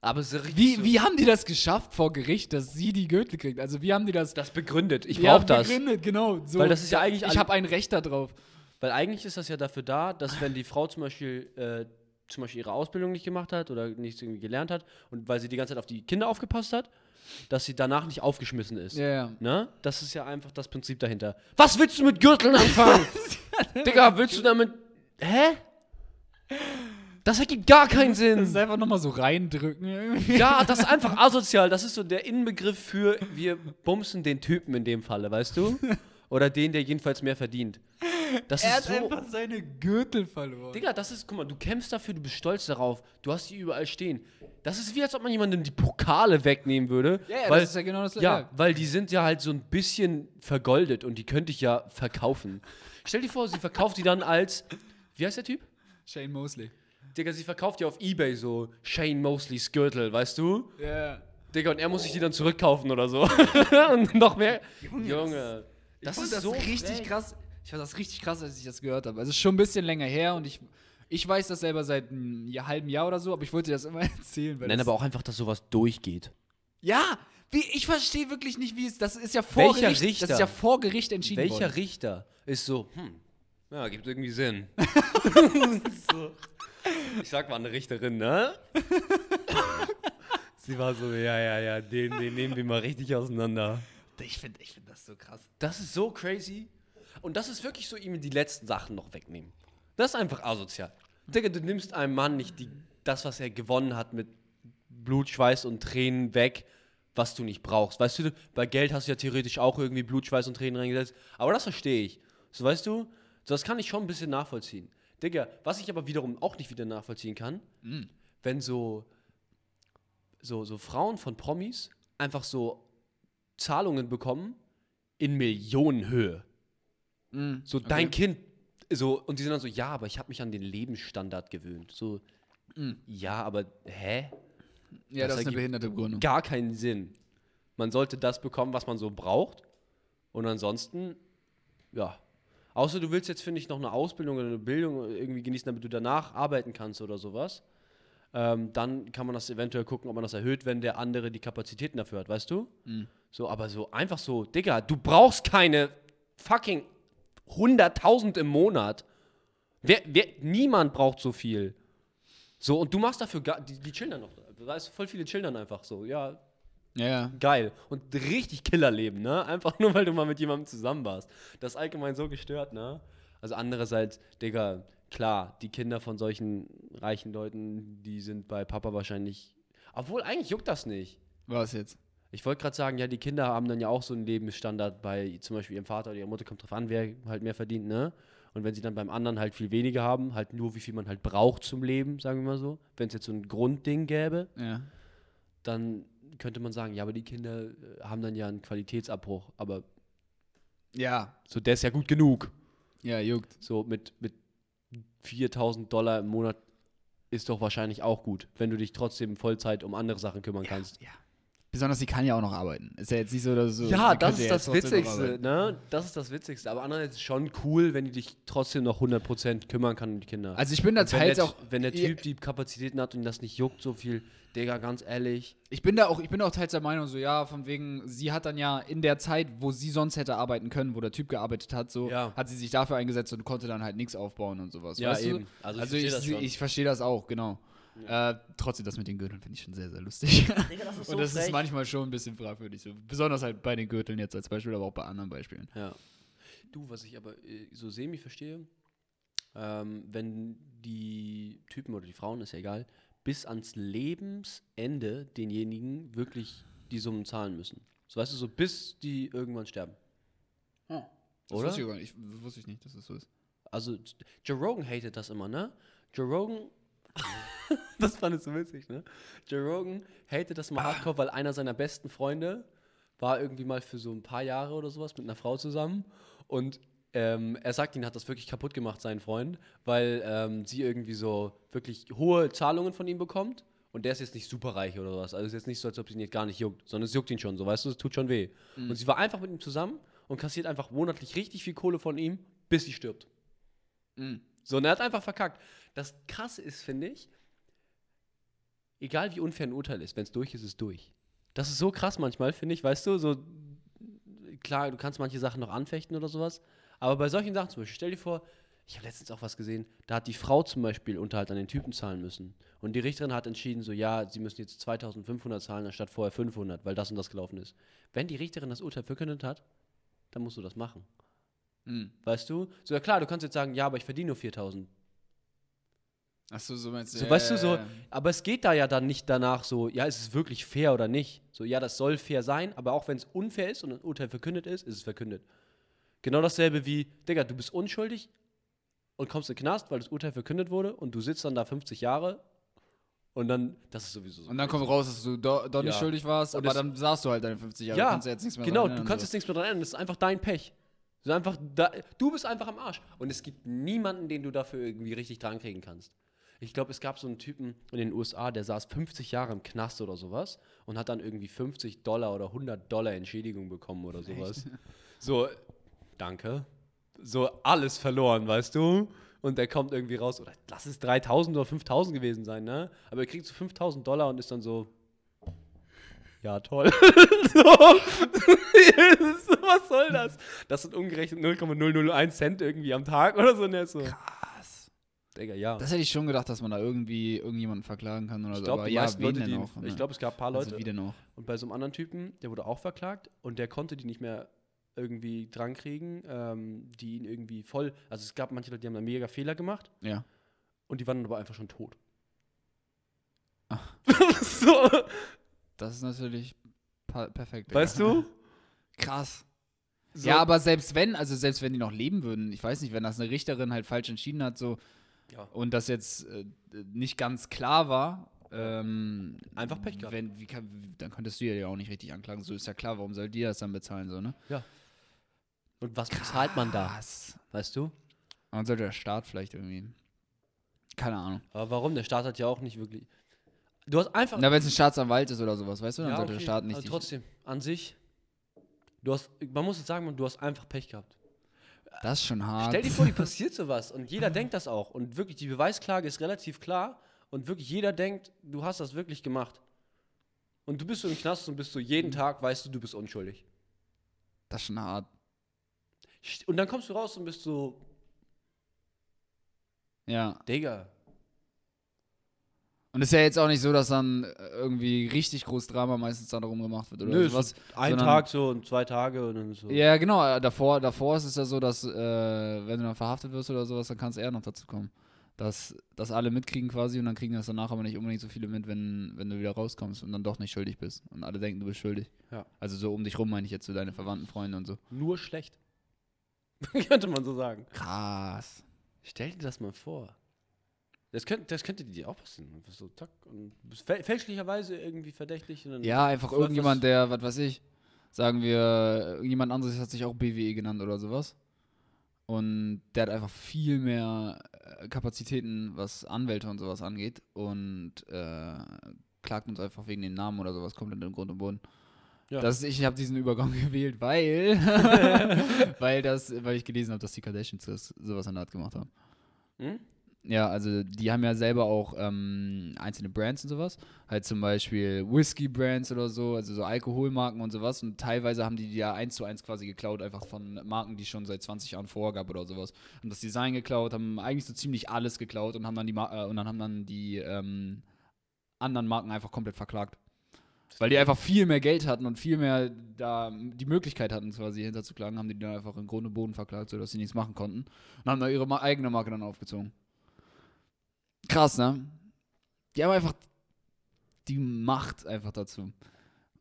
Aber richtig Wie, so, wie haben die das geschafft vor Gericht, dass sie die Gürtel kriegt? Also wie haben die das? das begründet. Ich Ja, brauch das. begründet, genau. So, Weil das ist ja eigentlich Ich habe ein Recht darauf. Weil eigentlich ist das ja dafür da, dass wenn die Frau zum Beispiel, äh, zum Beispiel ihre Ausbildung nicht gemacht hat oder nichts irgendwie gelernt hat und weil sie die ganze Zeit auf die Kinder aufgepasst hat, dass sie danach nicht aufgeschmissen ist. Ja, ja. Ne? Das ist ja einfach das Prinzip dahinter. Was willst du mit Gürteln anfangen? Digga, willst du damit. Hä? Das ergibt gar keinen Das Sinn. ist einfach nochmal so reindrücken. irgendwie. Ja, das ist einfach asozial. Das ist so der Inbegriff für wir bumsen den Typen in dem Falle, weißt du? Oder den, der jedenfalls mehr verdient. Das Er hat ist so. einfach seine Gürtel verloren. Digga, das ist, guck mal, du kämpfst dafür, du bist stolz darauf, du hast die überall stehen. Das ist wie, als ob man jemandem die Pokale wegnehmen würde. Ja, ja, weil, das ist ja genau das Ja, ja. weil die sind ja halt so ein bisschen vergoldet und die könnte ich ja verkaufen. Stell dir vor, sie verkauft die dann als, wie heißt der Typ? Shane Mosley. Digga, sie verkauft die auf Ebay so Shane Mosleys Gürtel, weißt du? Ja. Digga, und er muss sich die dann zurückkaufen oder so. und noch mehr. Junge, das, Das ist so richtig frech. krass. Ich fand das richtig krass, als ich das gehört habe. Also es ist schon ein bisschen länger her und ich, ich weiß das selber seit einem Jahr- halben Jahr oder so, aber ich wollte dir das immer erzählen. Weil Nein, das, aber auch einfach, dass sowas durchgeht. Ja, wie, ich verstehe wirklich nicht, wie es. Das ist ja vor Welcher Gericht. Richter? Das ist ja vor Gericht entschieden Welcher worden. Richter ist so, hm, ja, gibt irgendwie Sinn. so. Ich sag mal eine Richterin, ne? Sie war so, ja, ja, ja, den, den nehmen wir mal richtig auseinander. Ich finde ich find das so krass. Das ist so crazy. Und das ist wirklich so, ihm die letzten Sachen noch wegnehmen. Das ist einfach asozial. Digga, du nimmst einem Mann nicht die, das, was er gewonnen hat mit Blut, Schweiß und Tränen weg, was du nicht brauchst. Weißt du, bei Geld hast du ja theoretisch auch irgendwie Blut, Schweiß und Tränen reingesetzt. Aber das verstehe ich. So, weißt du, so, das kann ich schon ein bisschen nachvollziehen. Digga, was ich aber wiederum auch nicht wieder nachvollziehen kann, wenn so, so, so Frauen von Promis einfach so Zahlungen bekommen in Millionenhöhe. So dein Kind, so, und die sind dann so, ja, aber ich habe mich an den Lebensstandard gewöhnt. So, ja, aber hä? Ja, Das das, ist eine behinderte Begründung. Gar keinen Sinn. Man sollte das bekommen, was man so braucht. Und ansonsten, ja. Außer du willst jetzt, finde ich, noch eine Ausbildung oder eine Bildung irgendwie genießen, damit du danach arbeiten kannst oder sowas. Ähm, dann kann man das eventuell gucken, ob man das erhöht, wenn der andere die Kapazitäten dafür hat, weißt du? So, aber so einfach so, Digga, du brauchst keine fucking 100.000 im Monat. Wer, wer, niemand braucht so viel. So, und du machst dafür, gar, die, die chillen dann noch. Da ist voll viele chillen dann einfach so, ja, Ja, ja. geil. Und richtig Killerleben, ne? Einfach nur, weil du mal mit jemandem zusammen warst. Das ist allgemein so gestört, ne? Also andererseits, Digga, klar, die Kinder von solchen reichen Leuten, die sind bei Papa wahrscheinlich. Obwohl, eigentlich juckt das nicht. Was jetzt? Ich wollte gerade sagen, ja, die Kinder haben dann ja auch so einen Lebensstandard bei zum Beispiel ihrem Vater oder ihrer Mutter, kommt drauf an, wer halt mehr verdient, ne? Und wenn sie dann beim anderen halt viel weniger haben, halt nur wie viel man halt braucht zum Leben, sagen wir mal so, wenn es jetzt so ein Grundding gäbe, Ja. dann könnte man sagen, ja, aber die Kinder äh, haben dann ja einen Qualitätsabbruch, aber Ja. so der ist ja gut genug. Ja, juckt. So mit, mit 4000 Dollar im Monat ist doch wahrscheinlich auch gut, wenn du dich trotzdem Vollzeit um andere Sachen kümmern kannst. Ja. Besonders sie kann ja auch noch arbeiten. Ist ja jetzt nicht so, dass so. Ja, das ist ja das Witzigste, ne? Das ist das Witzigste. Aber andererseits ist es schon cool, wenn die dich trotzdem noch 100% kümmern kann um die Kinder. Also ich bin da teils auch. wenn der. Typ die Kapazitäten hat und das nicht juckt so viel, Digga, ganz ehrlich. Ich bin da auch, ich bin auch teils der Meinung, so ja, von wegen, sie hat dann ja in der Zeit, wo sie sonst hätte arbeiten können, wo der Typ gearbeitet hat, so, Ja. hat sie sich dafür eingesetzt und konnte dann halt nichts aufbauen und sowas. Ja, du? eben. Also Also, ich ich, versteh das schon. ich verstehe das auch, genau. Äh, trotzdem, das mit den Gürteln finde ich schon sehr, sehr lustig. Digga, das ist und das ist manchmal schon ein bisschen fragwürdig. So. Besonders halt bei den Gürteln jetzt als Beispiel, aber auch bei anderen Beispielen. Ja. Du, was ich aber äh, so semi verstehe, ähm, wenn die Typen oder die Frauen, ist ja egal, bis ans Lebensende denjenigen wirklich die Summen zahlen müssen. So weißt du, so bis die irgendwann sterben. Das Oder? Wusste ich, gar nicht. Ich, wusste ich nicht, dass das so ist. Also, Joe Rogan hatet das immer, ne? Joe Rogan, das fand ich so witzig, ne? Joe Rogan hatet das mal hardcore, weil einer seiner besten Freunde war irgendwie mal für so ein paar Jahre oder sowas mit einer Frau zusammen und ähm, er sagt, ihn hat das wirklich kaputt gemacht, sein Freund, weil ähm, sie irgendwie so wirklich hohe Zahlungen von ihm bekommt und der ist jetzt nicht super reich oder sowas. Also es ist jetzt nicht so, als ob sie ihn jetzt gar nicht juckt, sondern es juckt ihn schon, so weißt du, es tut schon weh. Und sie war einfach mit ihm zusammen und kassiert einfach monatlich richtig viel Kohle von ihm, bis sie stirbt. So, und er hat einfach verkackt. Das Krasse ist, finde ich, egal wie unfair ein Urteil ist, wenn es durch ist, ist es durch. Das ist so krass manchmal, finde ich, weißt du, so, klar, du kannst manche Sachen noch anfechten oder sowas, aber bei solchen Sachen zum Beispiel, stell dir vor, ich habe letztens auch was gesehen, da hat die Frau zum Beispiel Unterhalt an den Typen zahlen müssen. Und die Richterin hat entschieden, so, ja, sie müssen jetzt 2500 zahlen, anstatt vorher 500, weil das und das gelaufen ist. Wenn die Richterin das Urteil verkündet hat, dann musst du das machen. Mhm. Weißt du? So, ja klar, du kannst jetzt sagen, ja, aber ich verdiene nur 4000. Achso, so meinst du. So, weißt du, so, aber es geht da ja dann nicht danach so, ja, ist es wirklich fair oder nicht? So, ja, das soll fair sein, aber auch wenn es unfair ist und ein Urteil verkündet ist, ist es verkündet. Genau dasselbe wie, Digga, du bist unschuldig und kommst in den Knast, weil das Urteil verkündet wurde und du sitzt dann da 50 Jahre und dann, das ist sowieso so. Und dann kommt raus, dass du doch, doch nicht Ja. schuldig warst, Und aber dann saßt du halt deine 50 Jahre. Ja, kannst du jetzt nichts mehr genau, du kannst so. jetzt nichts mehr dran ändern, das ist einfach dein Pech. Einfach da, du bist einfach am Arsch. Und es gibt niemanden, den du dafür irgendwie richtig dran kriegen kannst. Ich glaube, es gab so einen Typen in den USA, der saß 50 Jahre im Knast oder sowas und hat dann irgendwie 50 Dollar oder 100 Dollar Entschädigung bekommen oder sowas. So, danke. So alles verloren, weißt du? Und der kommt irgendwie raus, oder lass es 3000 oder 5000 gewesen sein, ne? Aber er kriegt so 5000 Dollar und ist dann so, ja, toll. so. Was soll das? Das sind umgerechnet 0,001 Cent irgendwie am Tag oder so. Und ist so, Krass. Digga, ja. Das hätte ich schon gedacht, dass man da irgendwie irgendjemanden verklagen kann oder ich so. glaube, aber ja, wen Leute, denn die, auch? ne? ich glaube, es gab ein paar also, Leute. wie denn auch? Und bei so einem anderen Typen, der wurde auch verklagt und der konnte die nicht mehr irgendwie drankriegen, ähm, die ihn irgendwie voll, also es gab manche Leute, die haben da mega Fehler gemacht Ja. und die waren dann aber einfach schon tot. Ach. so, Das ist natürlich perfekt. weißt Digga. du? Krass. So, Ja, aber selbst wenn, also selbst wenn die noch leben würden, ich weiß nicht, wenn das eine Richterin halt falsch entschieden hat, so Ja. und das jetzt äh, nicht ganz klar war, ähm, Einfach Pech gehabt. Wenn, wie kann, dann könntest du ja auch nicht richtig anklagen. So ist ja klar, warum soll die das dann bezahlen, so, ne? Und was bezahlt man da? Krass. Weißt du? Man sollte der Staat vielleicht irgendwie. Keine Ahnung. Aber warum? Der Staat hat ja auch nicht wirklich. Du hast einfach. Na, wenn es ein Staatsanwalt ist oder sowas, weißt du, dann Ja, sollte der okay, Staat nicht. aber trotzdem, an sich. Du hast, man muss jetzt sagen, du hast einfach Pech gehabt. Das ist schon hart. Stell dir vor, die passiert sowas und jeder denkt das auch. Und wirklich, die Beweisklage ist relativ klar und wirklich jeder denkt, du hast das wirklich gemacht. Und du bist so im Knast und bist so jeden Tag, weißt du, du bist unschuldig. das ist schon hart. Und dann kommst du raus und bist so, Ja. Digga. Und es ist ja jetzt auch nicht so, dass dann äh, irgendwie richtig groß Drama meistens da darum gemacht wird oder Nö, sowas. so ein Tag so und zwei Tage und dann so. Ja, genau. äh, Davor, davor ist es ja so, dass, äh, wenn du dann verhaftet wirst oder sowas, dann kann es eher noch dazu kommen. Dass, dass alle mitkriegen quasi und dann kriegen das danach aber nicht unbedingt so viele mit, wenn, wenn du wieder rauskommst und dann doch nicht schuldig bist. Und alle denken, du bist schuldig. Ja. Also so um dich rum meine ich jetzt so deine Verwandten, Freunde und so. Nur schlecht. Könnte man so sagen. Krass. Stell dir das mal vor. Das könnte, das könnte dir auch passieren. Einfach so, zack, und bist fälschlicherweise irgendwie verdächtig. Und dann Ja, einfach irgendjemand, der, was weiß ich, sagen wir, irgendjemand anderes hat sich auch BWE genannt oder sowas. Und der hat einfach viel mehr äh, Kapazitäten, was Anwälte und sowas angeht. Und äh, verklagt uns einfach wegen den Namen oder sowas komplett im Grund und Boden. Ja. Das, ich habe diesen Übergang gewählt, weil, weil, das, weil ich gelesen habe, dass die Kardashians das, sowas in der Art gemacht haben. Hm? Ja, also die haben ja selber auch ähm, einzelne Brands und sowas. Halt zum Beispiel Whisky-Brands oder so, also so Alkoholmarken und sowas. Und teilweise haben die die ja eins zu eins quasi geklaut, einfach von Marken, die schon seit 20 Jahren vorher gab oder sowas. Haben das Design geklaut, haben eigentlich so ziemlich alles geklaut und haben dann die, Ma äh, und dann haben dann die ähm, anderen Marken einfach komplett verklagt. Weil die einfach viel mehr Geld hatten und viel mehr da die Möglichkeit hatten, quasi hinterzuklagen, haben die dann einfach in Grund und Boden verklagt, sodass sie nichts machen konnten. Und haben da ihre eigene Marke dann aufgezogen. Krass, ne? Die haben einfach die Macht einfach dazu.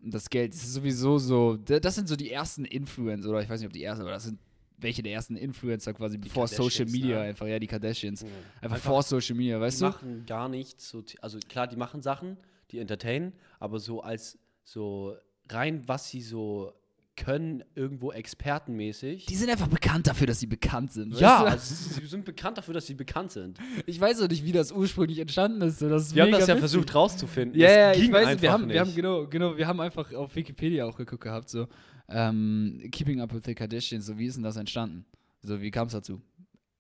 Und das Geld das ist sowieso so. da- Das sind so die ersten Influencer, oder ich weiß nicht, ob die ersten, aber das sind welche der ersten Influencer quasi bevor Social Media ne? einfach, ja, die Kardashians. Mhm. Einfach, vor Social Media, weißt die du? machen gar nichts so, also klar, die machen Sachen, die entertainen, aber so als so rein, was sie so können, irgendwo expertenmäßig. Die sind einfach bekannt dafür, dass sie bekannt sind. ja, also sie sind bekannt dafür, dass sie bekannt sind. Ich weiß auch nicht, wie das ursprünglich entstanden ist. Das ist Wir haben das ja witzig. versucht rauszufinden. Ja, Es ja, ich weiß, wir haben, nicht. wir haben genau, genau, wir haben einfach auf Wikipedia auch geguckt gehabt, so ähm, Keeping Up with the Kardashians, so wie ist denn das entstanden? So, wie kam es dazu?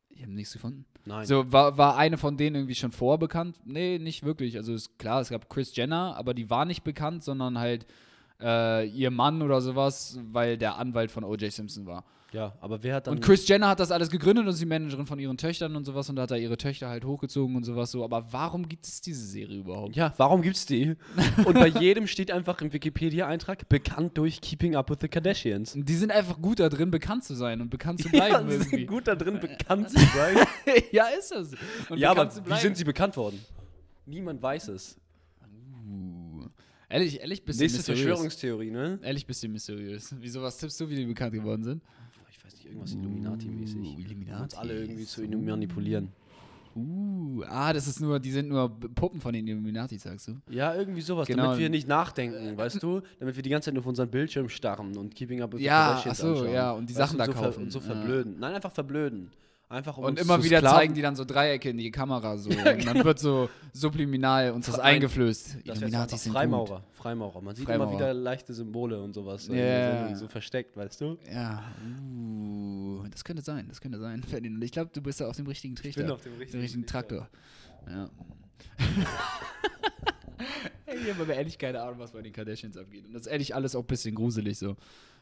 Ich habe nichts gefunden. Nein. So, war, war eine von denen irgendwie schon vorbekannt? Nee, nicht wirklich. Also ist klar, es gab Chris Jenner, aber die war nicht bekannt, sondern halt äh, ihr Mann oder sowas, weil der Anwalt von O.J. Simpson war. ja, aber wer hat dann. Und Chris Jenner hat das alles gegründet und ist die Managerin von ihren Töchtern und sowas und da hat er ihre Töchter halt hochgezogen und sowas so. Aber warum gibt es diese Serie überhaupt? ja, warum gibt's die? Und bei jedem steht einfach im Wikipedia-Eintrag bekannt durch Keeping Up with the Kardashians. Und die sind einfach gut da drin, bekannt zu sein und bekannt zu bleiben sie irgendwie. sind gut da drin, bekannt zu sein. ja, ist das. Und ja, aber wie sind sie bekannt worden? Niemand weiß es. Ehrlich, ehrlich, bisschen Nächste mysteriös. Verschwörungstheorie, ne? Ehrlich, bisschen mysteriös. Wieso, was tippst du, wie die bekannt geworden sind? Ich weiß nicht, irgendwas Illuminati-mäßig. Uh, Illuminati. Uns alle irgendwie zu manipulieren. Uh, ah, das ist nur, die sind nur Puppen von den Illuminati, sagst du? Ja, irgendwie sowas, Genau. damit wir nicht nachdenken, weißt du? Damit wir die ganze Zeit nur auf unseren Bildschirm starren und Keeping Up with the Ja, Kardashians ach so, anschauen. ja, und die Weißt Sachen du, da so kaufen. Und so Ja. verblöden. Nein, einfach verblöden. Einfach um Und immer wieder sklaven- zeigen die dann so Dreiecke in die Kamera so. und dann wird so subliminal uns das Nein, eingeflößt. Das Illuminati sind Freimaurer. Freimaurer. Man sieht Freimaurer. immer wieder leichte Symbole und sowas. so, Ja. So, so versteckt, weißt du? gut. Ja, uh, das könnte sein, das könnte sein. Ferdinand. Ich glaube, du bist da auf dem richtigen Trichter. auf dem Den richtigen Traktor. Ja. Ich habe aber ehrlich keine Ahnung, was bei den Kardashians abgeht. Und das ist ehrlich alles auch ein bisschen gruselig so.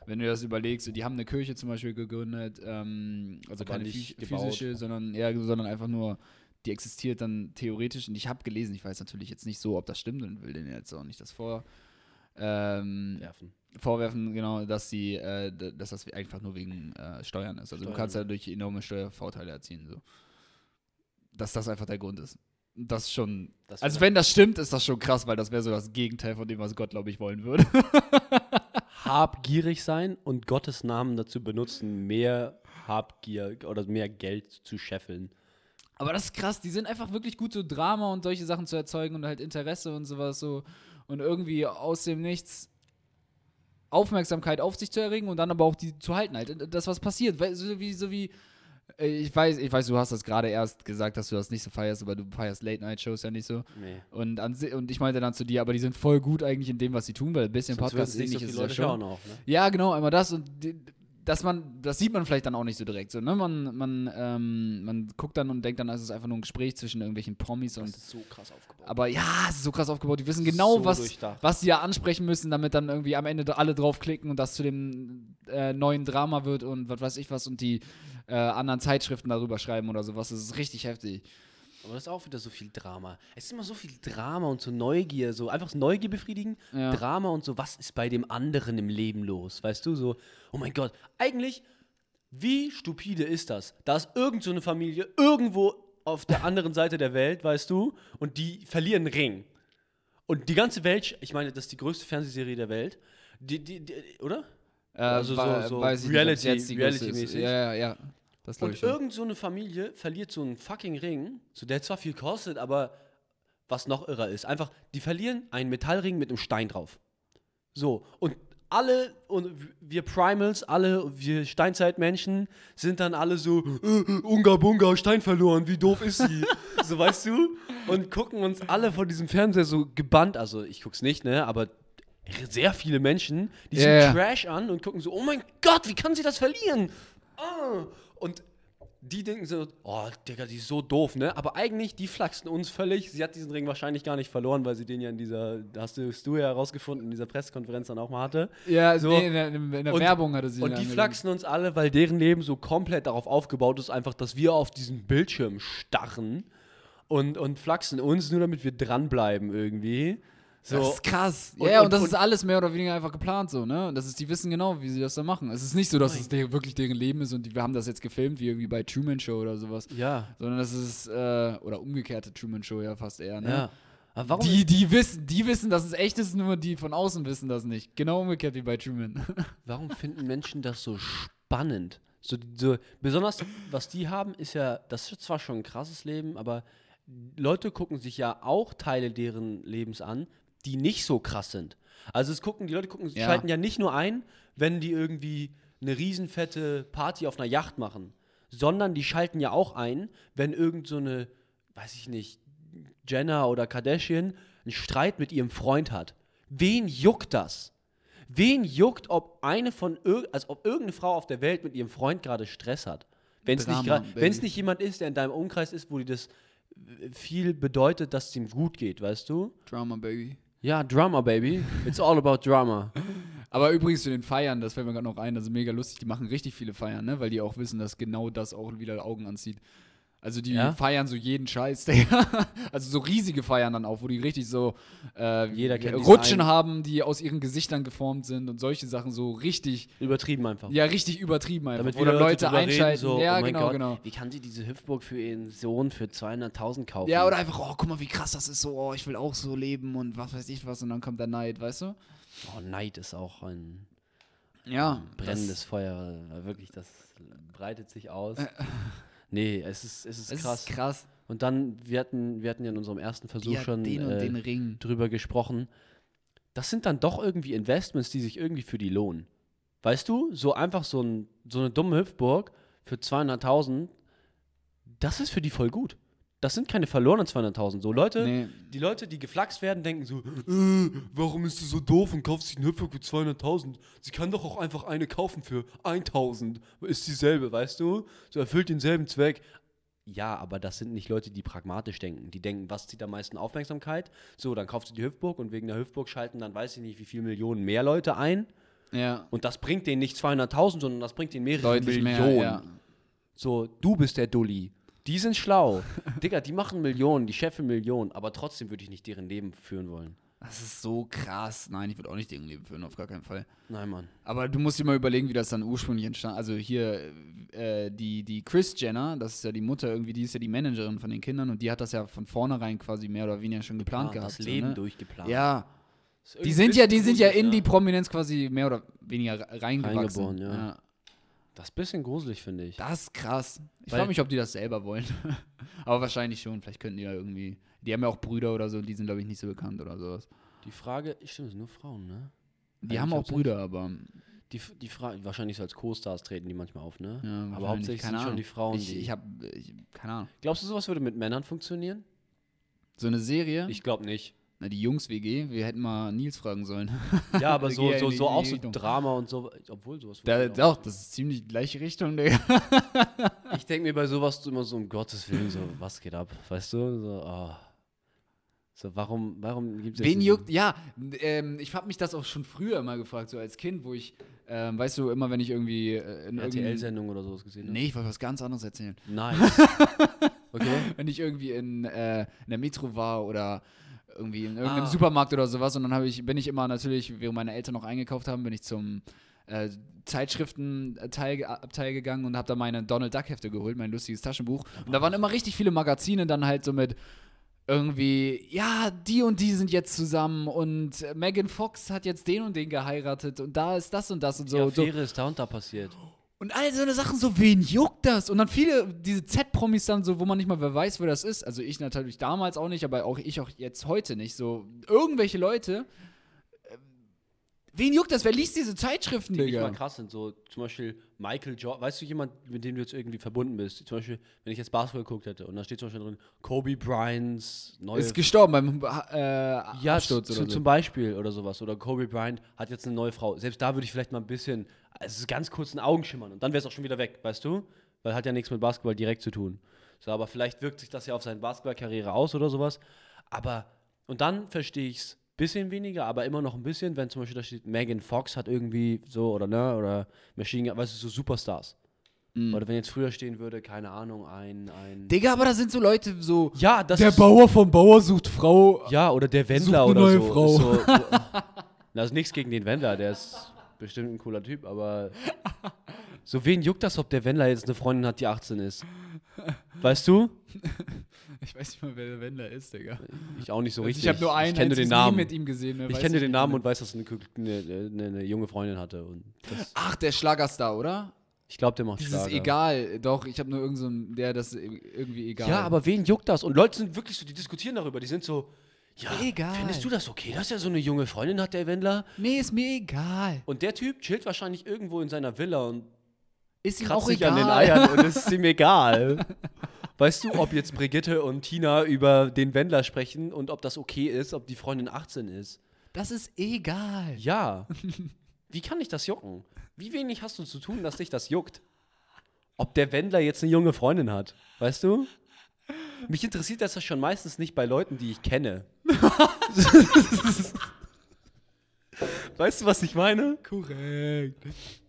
Wenn du das überlegst, so, die haben eine Kirche zum Beispiel gegründet, ähm, also Aber keine nicht phys- gebaut. physische, sondern, ja, sondern einfach nur, die existiert dann theoretisch. Und ich habe gelesen, ich weiß natürlich jetzt nicht so, ob das stimmt und will denen jetzt auch nicht das vor, ähm, Werfen. vorwerfen, genau, dass sie, äh, dass das einfach nur wegen äh, Steuern ist. Also du Steuern, kannst ja. ja durch enorme Steuervorteile erzielen. So. Dass das einfach der Grund ist. Das schon. Das Also wenn das stimmt, ist das schon krass, weil das wäre so das Gegenteil von dem, was Gott, glaube ich, wollen würde. habgierig sein und Gottes Namen dazu benutzen, mehr Habgier oder mehr Geld zu scheffeln. Aber das ist krass, die sind einfach wirklich gut, so Drama und solche Sachen zu erzeugen und halt Interesse und sowas so. Und irgendwie aus dem Nichts Aufmerksamkeit auf sich zu erregen und dann aber auch die zu halten halt. Das, was passiert. So wie, so wie. Äh, Ich weiß, ich weiß, du hast das gerade erst gesagt, dass du das nicht so feierst, aber du feierst Late-Night-Shows ja nicht so. Nee. Und, an, und ich meinte dann zu dir, aber die sind voll gut eigentlich in dem, was sie tun, weil ein bisschen Sonst Podcast nicht so viele ist Leute ja schon. auch, ne? Ja, genau, einmal das und die, dass man, das sieht man vielleicht dann auch nicht so direkt so, ne? Man, man, ähm, man guckt dann und denkt dann, es ist einfach nur ein Gespräch zwischen irgendwelchen Promis und Das ist so krass aufgebaut. aber ja, es ist so krass aufgebaut. Die wissen genau, So was, was die da ansprechen müssen, damit dann irgendwie am Ende alle draufklicken und das zu dem äh, neuen Drama wird und was weiß ich was und die äh, anderen Zeitschriften darüber schreiben oder sowas. Das ist richtig heftig. Aber das ist auch wieder so viel Drama. Es ist immer so viel Drama und so Neugier, so einfach Neugier befriedigen, Ja. Drama und so, was ist bei dem anderen im Leben los? Weißt du, so, oh mein Gott, eigentlich, wie stupide ist das? Da ist irgend so eine Familie irgendwo auf der anderen Seite der Welt, weißt du, und die verlieren einen Ring. Und die ganze Welt, ich meine, das ist die größte Fernsehserie der Welt, die, die, die oder? Äh, Also so- wa- so weiß Reality-. Reality-mäßig. Ja, ja, ja. Das Und irgend so eine Familie verliert so einen fucking Ring, so der zwar viel kostet, aber was noch irrer ist, einfach, die verlieren einen Metallring mit einem Stein drauf. So, und alle, und wir Primals, alle, wir Steinzeitmenschen, sind dann alle so, äh, Unga Bunga, Stein verloren, wie doof ist sie? so, weißt du? Und gucken uns alle vor diesem Fernseher so gebannt, also ich guck's nicht, ne, aber sehr viele Menschen, die Ja, sind. Trash an und gucken so, oh mein Gott, wie kann sie das verlieren? Ah. Und die denken so, oh, Digga, die ist so doof, ne? Aber eigentlich, die flachsen uns völlig. Sie hat diesen Ring wahrscheinlich gar nicht verloren, weil sie den ja in dieser, hast du, hast du ja herausgefunden, in dieser Pressekonferenz dann auch mal hatte. Ja, So. nee, in der, in der Und- Werbung hatte sie Und die angelegt. flachsen uns alle, weil deren Leben so komplett darauf aufgebaut ist, einfach, dass wir auf diesen Bildschirm starren und, und flachsen uns, nur damit wir dranbleiben irgendwie. So. Das ist krass. Und- ja, und, und- das und- ist alles mehr oder weniger einfach geplant so, ne? Und das ist, die wissen genau, wie sie das da machen. Es ist nicht so, dass es der, wirklich deren Leben ist und die, wir haben das jetzt gefilmt, wie irgendwie bei Truman Show oder sowas. ja, Sondern das ist, äh, oder umgekehrte Truman Show ja fast eher, ne? ja. Aber warum? Die, die wissen, die wissen, dass es echt ist, nur die von außen wissen das nicht. Genau umgekehrt wie bei Truman. Warum finden Menschen das so spannend? So, so, besonders, was die haben, ist ja, das ist zwar schon ein krasses Leben, aber Leute gucken sich ja auch Teile deren Lebens an, die nicht so krass sind. Also es gucken, die Leute gucken, Ja. schalten ja nicht nur ein, wenn die irgendwie eine riesenfette Party auf einer Yacht machen, sondern die schalten ja auch ein, wenn irgend so eine, weiß ich nicht, Jenna oder Kardashian einen Streit mit ihrem Freund hat. Wen juckt das? Wen juckt, ob eine von also ob irgendeine Frau auf der Welt mit ihrem Freund gerade Stress hat? Wenn es nicht, nicht jemand ist, der in deinem Umkreis ist, wo dir das äh, viel bedeutet, dass es ihm gut geht, weißt du? Drama, Baby. Ja, Drama, Baby. It's all about Drama. Aber übrigens zu den Feiern, das fällt mir gerade noch ein, das ist mega lustig, die machen richtig viele Feiern, ne? Weil die auch wissen, dass genau das auch wieder Augen anzieht. Also die Ja? feiern so jeden Scheiß, Digga. Also so riesige Feiern dann auch, wo die richtig so äh, Jeder kennt diesen Rutschen haben, die aus ihren Gesichtern geformt sind und solche Sachen so richtig, Übertrieben einfach. ja, richtig übertrieben einfach. Damit wo dann Leute reden, einschalten. so, ja, oh genau, Gott, genau. Wie kann sie diese Hüpfburg für ihren Sohn für 200.000 kaufen? Ja, oder einfach, oh, guck mal, wie krass das ist, so, oh, ich will auch so leben und was weiß ich was und dann kommt der Neid, weißt du? Oh, Neid ist auch ein Ja. brennendes Feuer. äh, Wirklich, das breitet sich aus. nee, es ist, es ist Das krass. ist krass. Und dann, wir hatten, wir hatten ja in unserem ersten Versuch schon äh, drüber gesprochen. Das sind dann doch irgendwie Investments, die sich irgendwie für die lohnen. Weißt du, so einfach so, ein, so eine dumme Hüpfburg für 200.000, das ist für die voll gut. Das sind keine verlorenen 200.000. So Leute, Nee. die Leute, die geflaxt werden, denken so, äh, warum ist sie so doof und kauft sich eine Hüpfburg für 200.000? Sie kann doch auch einfach eine kaufen für 1.000. Ist dieselbe, weißt du? So erfüllt denselben Zweck. Ja, aber das sind nicht Leute, die pragmatisch denken. Die denken, was zieht am meisten Aufmerksamkeit? So, dann kauft sie die Hüpfburg und wegen der Hüpfburg schalten dann weiß ich nicht, wie viele Millionen mehr Leute ein. Ja. Und das bringt denen nicht 200.000, sondern das bringt denen mehrere Deutlich Millionen. mehr, ja. So, du bist der Dulli. Die sind schlau. Digga, die machen Millionen, die Chefin Millionen, aber trotzdem würde ich nicht deren Leben führen wollen. Das ist so krass. Nein, ich würde auch nicht deren Leben führen, auf gar keinen Fall. Nein, Mann. Aber du musst dir mal überlegen, wie das dann ursprünglich entstand. Also hier, äh, die, die Chris Jenner, das ist ja die Mutter irgendwie, die ist ja die Managerin von den Kindern und die hat das ja von vornherein quasi mehr oder weniger schon geplant Ah, gehabt. das so, Leben ne? durchgeplant. Ja, die sind ja, die sind ja in die ne? Prominenz quasi mehr oder weniger re- reingewachsen. Reingeboren, ja. Das ist ein bisschen gruselig, finde ich. Das ist krass. Ich frage mich, ob die das selber wollen. Aber wahrscheinlich schon. Vielleicht könnten die ja irgendwie. Die haben ja auch Brüder oder so, die sind, glaube ich, nicht so bekannt oder sowas. Die Frage, stimmt, es sind nur Frauen, ne? Die Eigentlich haben auch Brüder, aber. Die, die Frage, wahrscheinlich so als Co-Stars treten die manchmal auf, ne? Ja, Aber hauptsächlich Keine sind schon Ahnung. die Frauen, Ich, die. ich habe. Keine Ahnung. Glaubst du, sowas würde mit Männern funktionieren? So eine Serie. Ich glaube nicht. Na, die Jungs-WG, wir hätten mal Nils fragen sollen. Ja, aber so, so, so auch so. Drama und so, obwohl sowas Da, auch. doch, das ist ziemlich die gleiche Richtung, Digga. Ich denke mir bei sowas immer so, um Gottes Willen, so, was geht ab? Weißt du? So, ah. so warum, warum gibt es Wen juckt? Ja, ähm, ich habe mich das auch schon früher mal gefragt, so als Kind, wo ich, ähm, weißt du, immer wenn ich irgendwie äh, in RTL-Sendung oder sowas gesehen? Nee, ich wollte was ganz anderes erzählen. Nice. okay. Wenn ich irgendwie in, äh, in der Metro war oder irgendwie in irgendeinem Ah. Supermarkt oder sowas und dann habe ich, bin ich immer natürlich, während meine Eltern noch eingekauft haben, bin ich zum äh, Zeitschriftenabteil Abteil gegangen und habe da meine Donald Duck Hefte geholt, mein lustiges Taschenbuch. Und da waren immer richtig viele Magazine dann halt so mit irgendwie, ja, die und die sind jetzt zusammen und Megan Fox hat jetzt den und den geheiratet und da ist das und das und so. Die und so. Affäre ist da und da passiert. Und all so eine Sachen, so, wen juckt das? Und dann viele, diese Z-Promis dann so, wo man nicht mal wer weiß, wer das ist. Also ich natürlich damals auch nicht, aber auch ich auch jetzt heute nicht. So, irgendwelche Leute, äh, Wen juckt das? Wer liest diese Zeitschriften, die nicht Digga? mal krass sind. So zum Beispiel Michael Jordan. Weißt du jemand, mit dem du jetzt irgendwie verbunden bist? Zum Beispiel, wenn ich jetzt Basketball geguckt hätte und da steht zum Beispiel drin, Kobe Bryants neue. Ist gestorben beim äh, ja, Absturz oder so. zum Beispiel oder sowas. Oder Kobe Bryant hat jetzt eine neue Frau. Selbst da würde ich vielleicht mal ein bisschen, also ganz kurz ein Augenschimmern und dann wäre es auch schon wieder weg, weißt du? Weil hat ja nichts mit Basketball direkt zu tun. So, aber vielleicht wirkt sich das ja auf seine Basketballkarriere aus oder sowas. Aber, und dann verstehe ich es bisschen weniger, aber immer noch ein bisschen, wenn zum Beispiel da steht, Megan Fox hat irgendwie so, oder ne, oder Machine Gun, weißt du, so Superstars. Mhm. Oder wenn jetzt früher stehen würde, keine Ahnung, ein, ein. Digga, aber da sind so Leute so. ja, das der ist, Bauer vom Bauer sucht Frau. Ja, oder der Wendler oder neue so. Frau. So, ist nichts gegen den Wendler, der ist bestimmt ein cooler Typ, aber so wen juckt das, ob der Wendler jetzt eine Freundin hat, die 18 ist? Weißt du? Ich weiß nicht mal, wer der Wendler ist, Digga. Ich auch nicht so Also richtig. ich habe nur einen ich kenne nur den Namen. Mit ihm gesehen. ich kenne den Namen und weiß, dass er eine, eine, eine, eine junge Freundin hatte. Und das, Ach, der Schlagerstar, oder? ich glaube, der macht Dieses Schlager. egal. Doch, ich habe nur irgendeinen, so der das irgendwie egal. Ja, aber wen juckt das? Und Leute sind wirklich so, die diskutieren darüber. Die sind so, ja, Egal. findest du das okay, dass er so eine junge Freundin hat, der Wendler? Nee, ist mir egal. Und der Typ chillt wahrscheinlich irgendwo in seiner Villa und Ist ihm kratzt auch sich egal. an den Eiern und es ist ihm egal. Weißt du, ob jetzt Brigitte und Tina über den Wendler sprechen und ob das okay ist, ob die Freundin 18 ist? Das ist egal. Ja. Wie kann ich das jucken? Wie wenig hast du zu tun, dass dich das juckt? Ob der Wendler jetzt eine junge Freundin hat, weißt du? Mich interessiert das ja schon meistens nicht bei Leuten, die ich kenne. weißt du, was ich meine? Korrekt.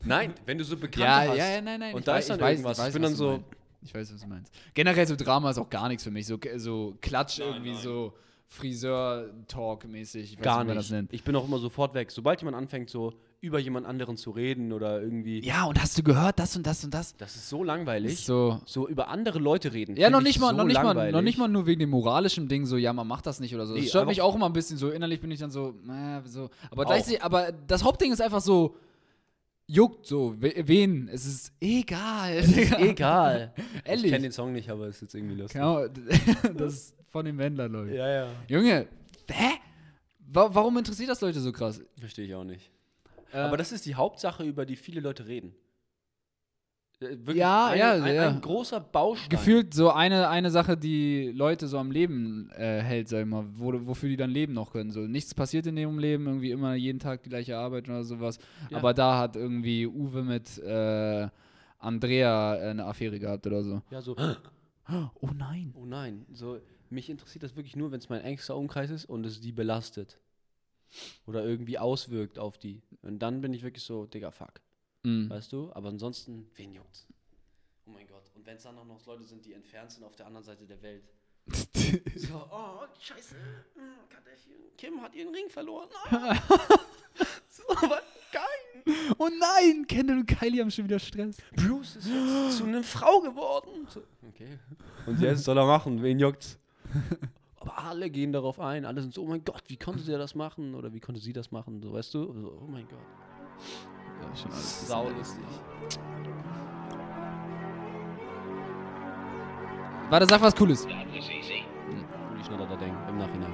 Nein, wenn du so Bekannte Ja, hast. ja, ja, nein, nein. Und ich da weiß- ist dann ich weiß- irgendwas. Ich, weiß, Ich bin was dann du so- meinst. Ich weiß, was du meinst. Generell so Drama ist auch gar nichts für mich. So, so Klatsch irgendwie so Friseur-Talk-mäßig. Gar wie man nicht. das nennt. Ich bin auch immer sofort weg. Sobald jemand anfängt, so über jemand anderen zu reden oder irgendwie. Ja, und hast du gehört, das und das und das? Das ist so langweilig. Ist so. So über andere Leute reden. Ja, noch ich nicht, mal, so noch, nicht mal, noch nicht mal nur wegen dem moralischen Ding, so, ja, man macht das nicht oder so. Das Nee, stört mich auch immer ein bisschen so. Innerlich bin ich dann so, äh, so. Aber, gleichzeitig, aber das Hauptding ist einfach so, juckt so. We wen? Es ist egal. Ist egal. Ich Ehrlich. kenne den Song nicht, aber es ist jetzt irgendwie lustig. Genau, das ist von dem Wendler, Leute. Ja, ja. Junge, hä? Wa warum interessiert das Leute so krass? Verstehe ich auch nicht. Äh, Aber das ist die Hauptsache, über die viele Leute reden. Äh, Wirklich Ja, ein, ja, ein, ja. ein großer Baustein. gefühlt so eine, eine Sache, die Leute so am Leben äh, hält, sag ich mal, wo, wofür die dann leben noch können. So, nichts passiert in ihrem Leben, irgendwie immer jeden Tag die gleiche Arbeit oder sowas. Ja. Aber da hat irgendwie Uwe mit äh, Andrea äh, eine Affäre gehabt oder so. Ja, so, Oh nein. oh nein. So, mich interessiert das wirklich nur, wenn es mein engster Umkreis ist und es die belastet. Oder irgendwie auswirkt auf die. Und dann bin ich wirklich so, Digga, fuck. Mhm. Weißt du? Aber ansonsten, wen juckt's? Oh mein Gott. Und wenn es dann auch noch Leute sind, die entfernt sind auf der anderen Seite der Welt. So, oh, scheiße. Hm, Kardashian, Kim hat ihren Ring verloren. Ah. so, was geil. oh nein, Kendall und Kylie haben schon wieder Stress. Bruce ist jetzt zu einer Frau geworden. So, okay. Und jetzt soll er machen, wen juckt's? Aber alle gehen darauf ein. Alle sind so, oh mein Gott, wie konnte der das machen? Oder wie konnte sie das machen? So, weißt du? So, oh mein Gott. Ja, schon alles. Sau lustig. Warte, sag was Cooles. Ja, das ist easy. Hm, ich schneller da denken, im Nachhinein.